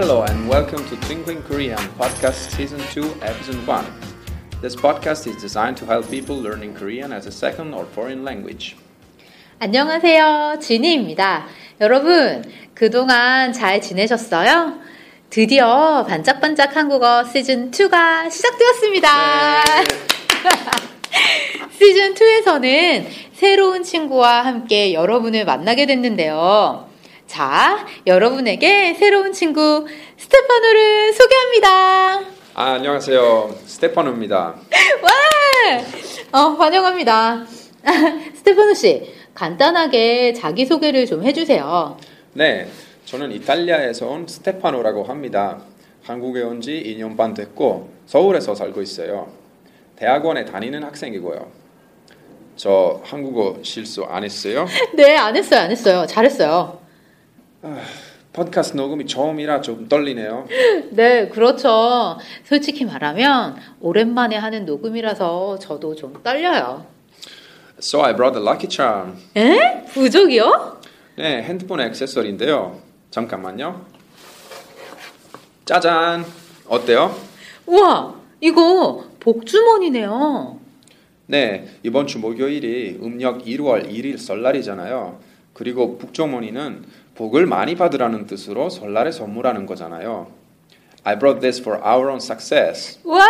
Hello and welcome to Twinkling Korean Podcast Season 2, Episode 1. This podcast is designed to help people learning Korean as a second or foreign language. 안녕하세요. 지니입니다. 여러분, 그동안 잘 지내셨어요? 드디어 반짝반짝 한국어 시즌 2가 시작되었습니다. 시즌 2에서는 새로운 친구와 함께 여러분을 만나게 됐는데요. 자, 여러분에게 새로운 친구 스테파노를 소개합니다. 아, 안녕하세요. 스테파노입니다. 와! 어, 환영합니다. 스테파노 씨, 간단하게 자기소개를 좀 해주세요. 네, 저는 이탈리아에서 온 스테파노라고 합니다. 한국에 온 지 2년 반 됐고 서울에서 살고 있어요. 대학원에 다니는 학생이고요. 저 한국어 실수 안 했어요? 네, 안 했어요, 안 했어요. 잘했어요. 팟캐스트 녹음이 처음이라 좀 떨리네요. 네, 그렇죠. 솔직히 말하면 오랜만에 하는 녹음이라서 저도 좀 떨려요. So I brought a lucky charm. 에? 부족이요? 네, 핸드폰 액세서리인데요. 잠깐만요. 짜잔! 어때요? 우와, 이거 복주머니네요. 네, 이번 주 목요일이 음력 1월 1일 설날이잖아요. 그리고 북조머니는 복을 많이 받으라는 뜻으로 설날에 선물하는 거잖아요. I brought this for our own success. 와,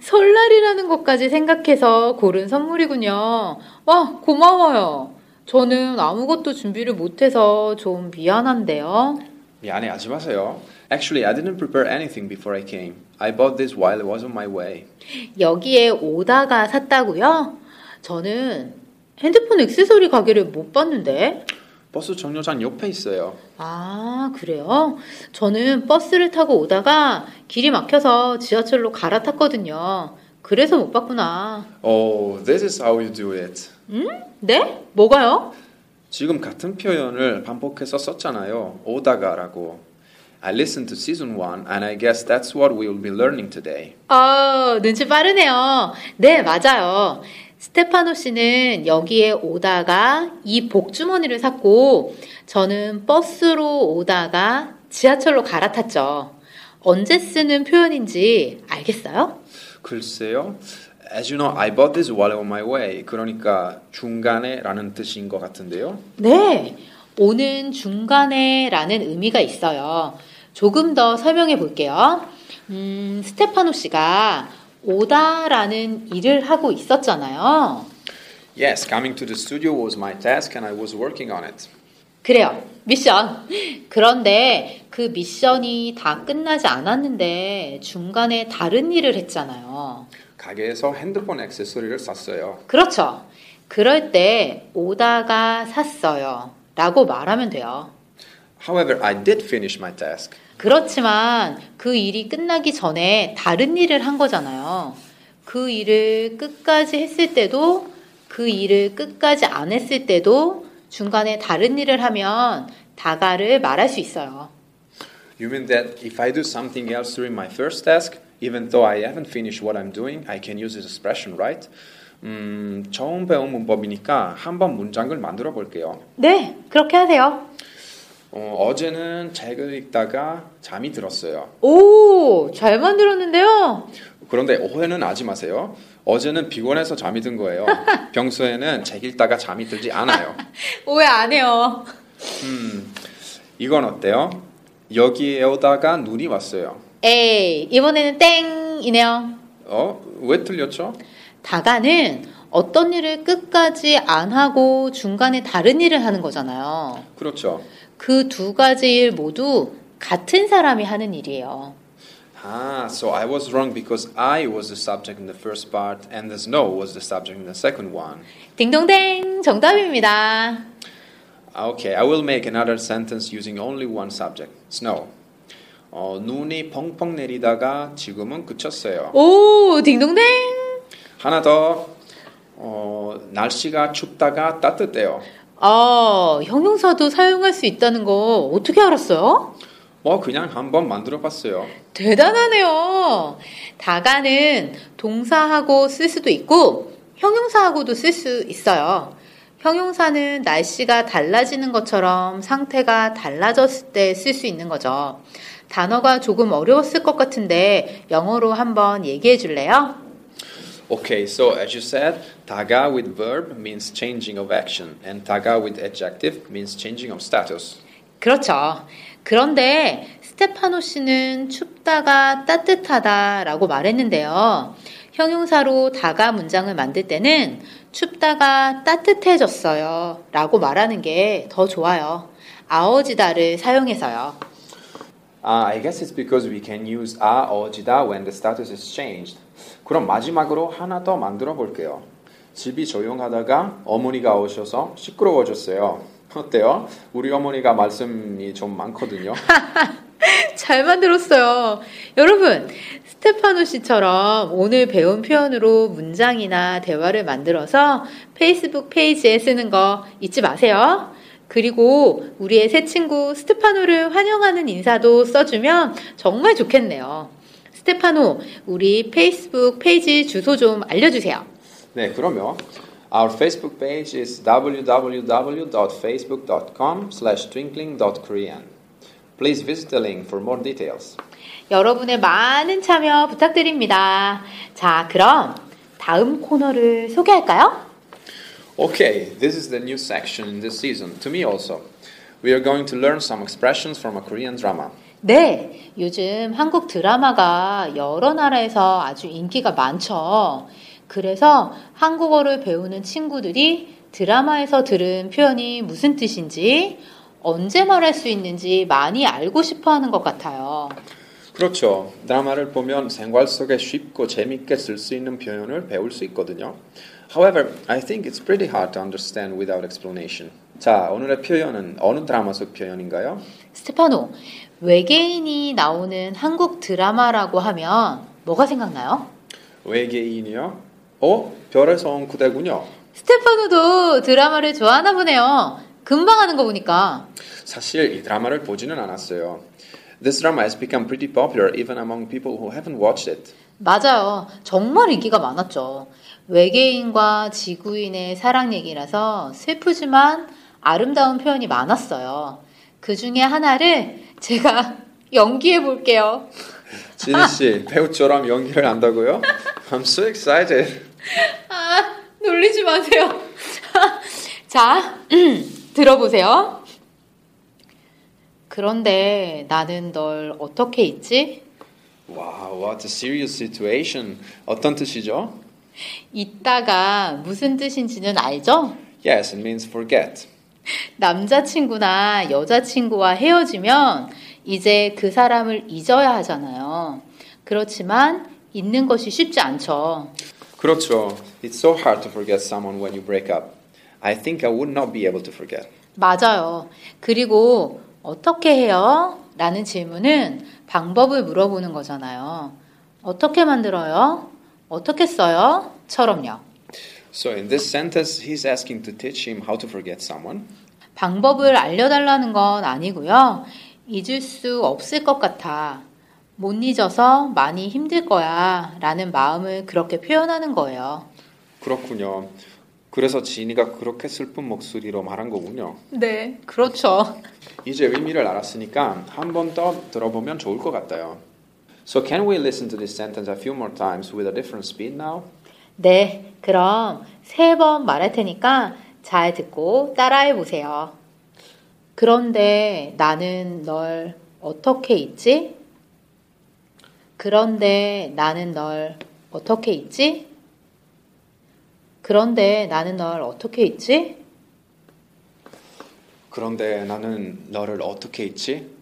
설날이라는 것까지 생각해서 고른 선물이군요. 와, 고마워요. 저는 아무것도 준비를 못해서 좀 미안한데요. 미안해 하지 마세요. Actually, I didn't prepare anything before I came. I bought this while I was on my way. 여기에 오다가 샀다고요? 저는 핸드폰 액세서리 가게를 못 봤는데. 버스 정류장 옆에 있어요. 아, 그래요? 저는 버스를 타고 오다가 길이 막혀서 지하철로 갈아탔거든요. 그래서 못 봤구나. Oh, this is how you do it. 네? 뭐가요? 지금 같은 표현을 반복해서 썼잖아요. 오다가라고. I listened to season 1 and I guess that's what we will be learning today. 아, 눈치 빠르네요. 네, 맞아요. 스테파노 씨는 여기에 오다가 이 복주머니를 샀고, 저는 버스로 오다가 지하철로 갈아탔죠. 언제 쓰는 표현인지 알겠어요? 글쎄요. As you know, I bought this while on my way. 그러니까 중간에라는 뜻인 것 같은데요. 네, 오는 중간에 라는 의미가 있어요. 조금 더 설명해 볼게요. 음, 스테파노 씨가 오다라는 일을 하고 있었잖아요. Yes, coming to the studio was my task and I was working on it. 그래요. 미션. 그런데 그 미션이 다 끝나지 않았는데 중간에 다른 일을 했잖아요. 가게에서 핸드폰 액세서리를 샀어요. 그렇죠. 그럴 때 오다가 샀어요. 라고 말하면 돼요. However, I did finish my task. 그렇지만 그 일이 끝나기 전에 다른 일을 한 거잖아요. 그 일을 끝까지 했을 때도 그 일을 끝까지 안 했을 때도 중간에 다른 일을 하면 다가를 말할 수 있어요. You mean that if I do something else during my first task, even though I haven't finished what I'm doing, I can use this expression, right? 음, 처음 배운 문법이니까 한번 문장을 만들어 볼게요. 네, 그렇게 하세요. 어, 어제는 책을 읽다가 잠이 들었어요. 오, 잘 만들었는데요. 그런데 오해는 하지 마세요. 어제는 피곤해서 잠이 든 거예요. 평소에는 책 읽다가 잠이 들지 않아요. 오해 안 해요. 음, 이건 어때요? 여기에 오다가 눈이 왔어요. 에이, 이번에는 땡이네요. 어? 왜 틀렸죠? 다가는 어떤 일을 끝까지 안 하고 중간에 다른 일을 하는 거잖아요. 그렇죠. 그 두 가지 일 모두 같은 사람이 하는 일이에요. Ah, so I was wrong because I was the subject in the first part and the snow was the subject in the second one. 딩동댕 정답입니다. Okay, I will make another sentence using only one subject. Snow. 어, 눈이 펑펑 내리다가 지금은 그쳤어요. 오, 딩동댕! 하나 더. 어, 날씨가 춥다가 따뜻해요. 아, 형용사도 사용할 수 있다는 거 어떻게 알았어요? 뭐 그냥 한번 만들어 봤어요. 대단하네요. 다가는 동사하고 쓸 수도 있고 형용사하고도 쓸 수 있어요. 형용사는 날씨가 달라지는 것처럼 상태가 달라졌을 때 쓸 수 있는 거죠. 단어가 조금 어려웠을 것 같은데 영어로 한번 얘기해 줄래요? Okay, so as you said, 다가 with verb means changing of action, and 다가 with adjective means changing of status. 그렇죠. 그런데 스테파노 씨는 춥다가 따뜻하다라고 말했는데요. 형용사로 다가 문장을 만들 때는 춥다가 따뜻해졌어요 라고 말하는 게 더 좋아요. 아어지다를 사용해서요. Uh, I guess it's because we can use 아 어지다 when the status is changed. 그럼 마지막으로 하나 더 만들어 볼게요. 집이 조용하다가 어머니가 오셔서 시끄러워졌어요. 어때요? 우리 어머니가 말씀이 좀 많거든요. 잘 만들었어요. 여러분, 스테파노 씨처럼 오늘 배운 표현으로 문장이나 대화를 만들어서 페이스북 페이지에 쓰는 거 잊지 마세요. 그리고 우리의 새 친구 스테파노를 환영하는 인사도 써주면 정말 좋겠네요. 스테파노, 우리 페이스북 페이지 주소 좀 알려주세요. 네, 그러면 our Facebook page is www.facebook.com/twinkling.korean. Please visit the link for more details. 여러분의 많은 참여 부탁드립니다. 자, 그럼 다음 코너를 소개할까요? Okay, this is the new section in this season. To me also. We are going to learn some expressions from a Korean drama. 네, 요즘 한국 드라마가 여러 나라에서 아주 인기가 많죠. 그래서 한국어를 배우는 친구들이 드라마에서 들은 표현이 무슨 뜻인지, 언제 말할 수 있는지 많이 알고 싶어 하는 것 같아요. 그렇죠. 드라마를 보면 생활 속에 쉽고 재밌게 쓸 수 있는 표현을 배울 수 있거든요. However, I think it's pretty hard to understand without explanation. 자, 오늘의 표현은 어느 드라마 속 표현인가요? 스테파노, 외계인이 나오는 한국 드라마라고 하면 뭐가 생각나요? 외계인이요? 어? 별에서 온 그대군요. 스테파노도 드라마를 좋아하나 보네요. 금방 하는 거 보니까. 사실 이 드라마를 보지는 않았어요. This drama has become pretty popular even among people who haven't watched it. 맞아요. 정말 인기가 많았죠. 외계인과 지구인의 사랑 얘기라서 슬프지만 아름다운 표현이 많았어요. 그 중에 하나를 제가 연기해 볼게요. 지니 씨, 배우처럼 연기를 한다고요? I'm so excited. 아, 놀리지 마세요. 자, 들어보세요. 그런데 나는 널 어떻게 잊지? Wow, what a serious situation. 어떤 뜻이죠? 잊다가 무슨 뜻인지는 알죠? Yes, it means forget. 남자친구나 여자친구와 헤어지면 이제 그 사람을 잊어야 하잖아요. 그렇지만 잊는 것이 쉽지 않죠. 그렇죠. It's so hard to forget someone when you break up. I think I would not be able to forget. 맞아요. 그리고 어떻게 해요? 라는 질문은 방법을 물어보는 거잖아요. 어떻게 만들어요? 어떻게 써요? 처럼요. So in this sentence, he's asking to teach him how to forget someone. 방법을 알려달라는 건 아니고요. 잊을 수 없을 것 같아. 못 잊어서 많이 힘들 거야. 라는 마음을 그렇게 표현하는 거예요. 그렇군요. 그래서 지니가 그렇게 슬픈 목소리로 말한 거군요. 네, 그렇죠. 이제 의미를 알았으니까 한 번 더 들어보면 좋을 것 같아요. So can we listen to this sentence a few more times with a different speed now? 네, 그럼 세 번 말할 테니까 잘 듣고 따라해 보세요. 그런데 나는 널 어떻게 잊지? 그런데 나는 널 어떻게 잊지? 그런데 나는 널 어떻게 잊지? 그런데 나는 너를 어떻게 잊지?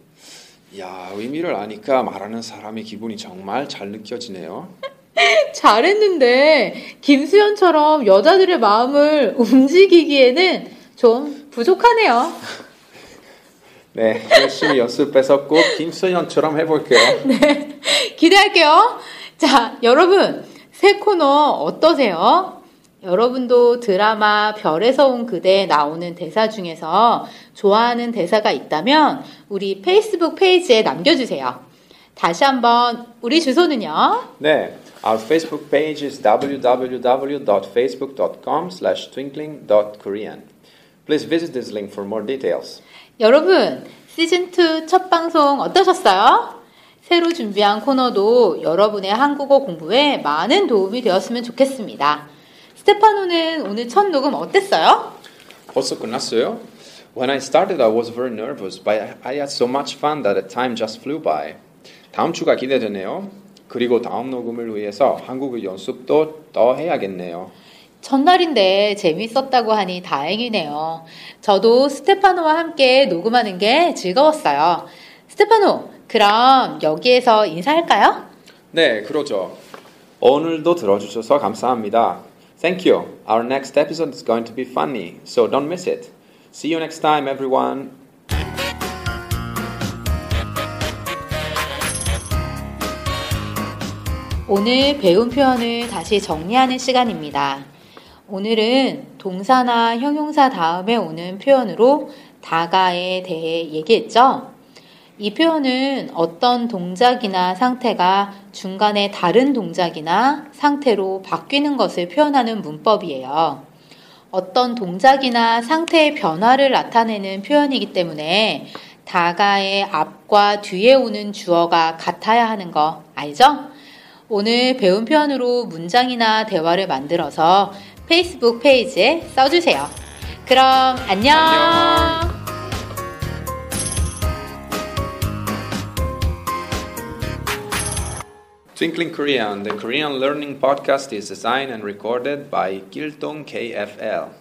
야, 의미를 아니까 말하는 사람의 기분이 정말 잘 느껴지네요. 잘했는데 김수현처럼 여자들의 마음을 움직이기에는 좀 부족하네요. 네, 열심히 연습해서 꼭 김소연처럼 해볼게요. 네, 기대할게요. 자, 여러분, 새 코너 어떠세요? 여러분도 드라마 별에서 온 그대에 나오는 대사 중에서 좋아하는 대사가 있다면 우리 페이스북 페이지에 남겨주세요. 다시 한번 우리 주소는요. 네, our Facebook page is www.facebook.com/twinkling.korean. Please visit this link for more details. 여러분, 시즌 2 첫 방송 어떠셨어요? 새로 준비한 코너도 여러분의 한국어 공부에 많은 도움이 되었으면 좋겠습니다. 스테파노는 오늘 첫 녹음 어땠어요? 벌써 끝났어요? When I started, I was very nervous, but I had so much fun that the time just flew by. 다음 주가 기대되네요. 그리고 다음 녹음을 위해서 한국어 연습도 더 해야겠네요. 전날인데 재밌었다고 하니 다행이네요. 저도 스테파노와 함께 녹음하는 게 즐거웠어요. 스테파노, 그럼 여기에서 인사할까요? 네, 그러죠. 오늘도 들어주셔서 감사합니다. Thank you. Our next episode is going to be funny, so don't miss it. See you next time, everyone. 오늘 배운 표현을 다시 정리하는 시간입니다. 오늘은 동사나 형용사 다음에 오는 표현으로 다가에 대해 얘기했죠. 이 표현은 어떤 동작이나 상태가 중간에 다른 동작이나 상태로 바뀌는 것을 표현하는 문법이에요. 어떤 동작이나 상태의 변화를 나타내는 표현이기 때문에 다가의 앞과 뒤에 오는 주어가 같아야 하는 거 알죠? 오늘 배운 표현으로 문장이나 대화를 만들어서 페이스북 페이지에 써주세요. 그럼 안녕. 안녕. Twinkling Korean, the Korean learning podcast is designed and recorded by Giltong KFL.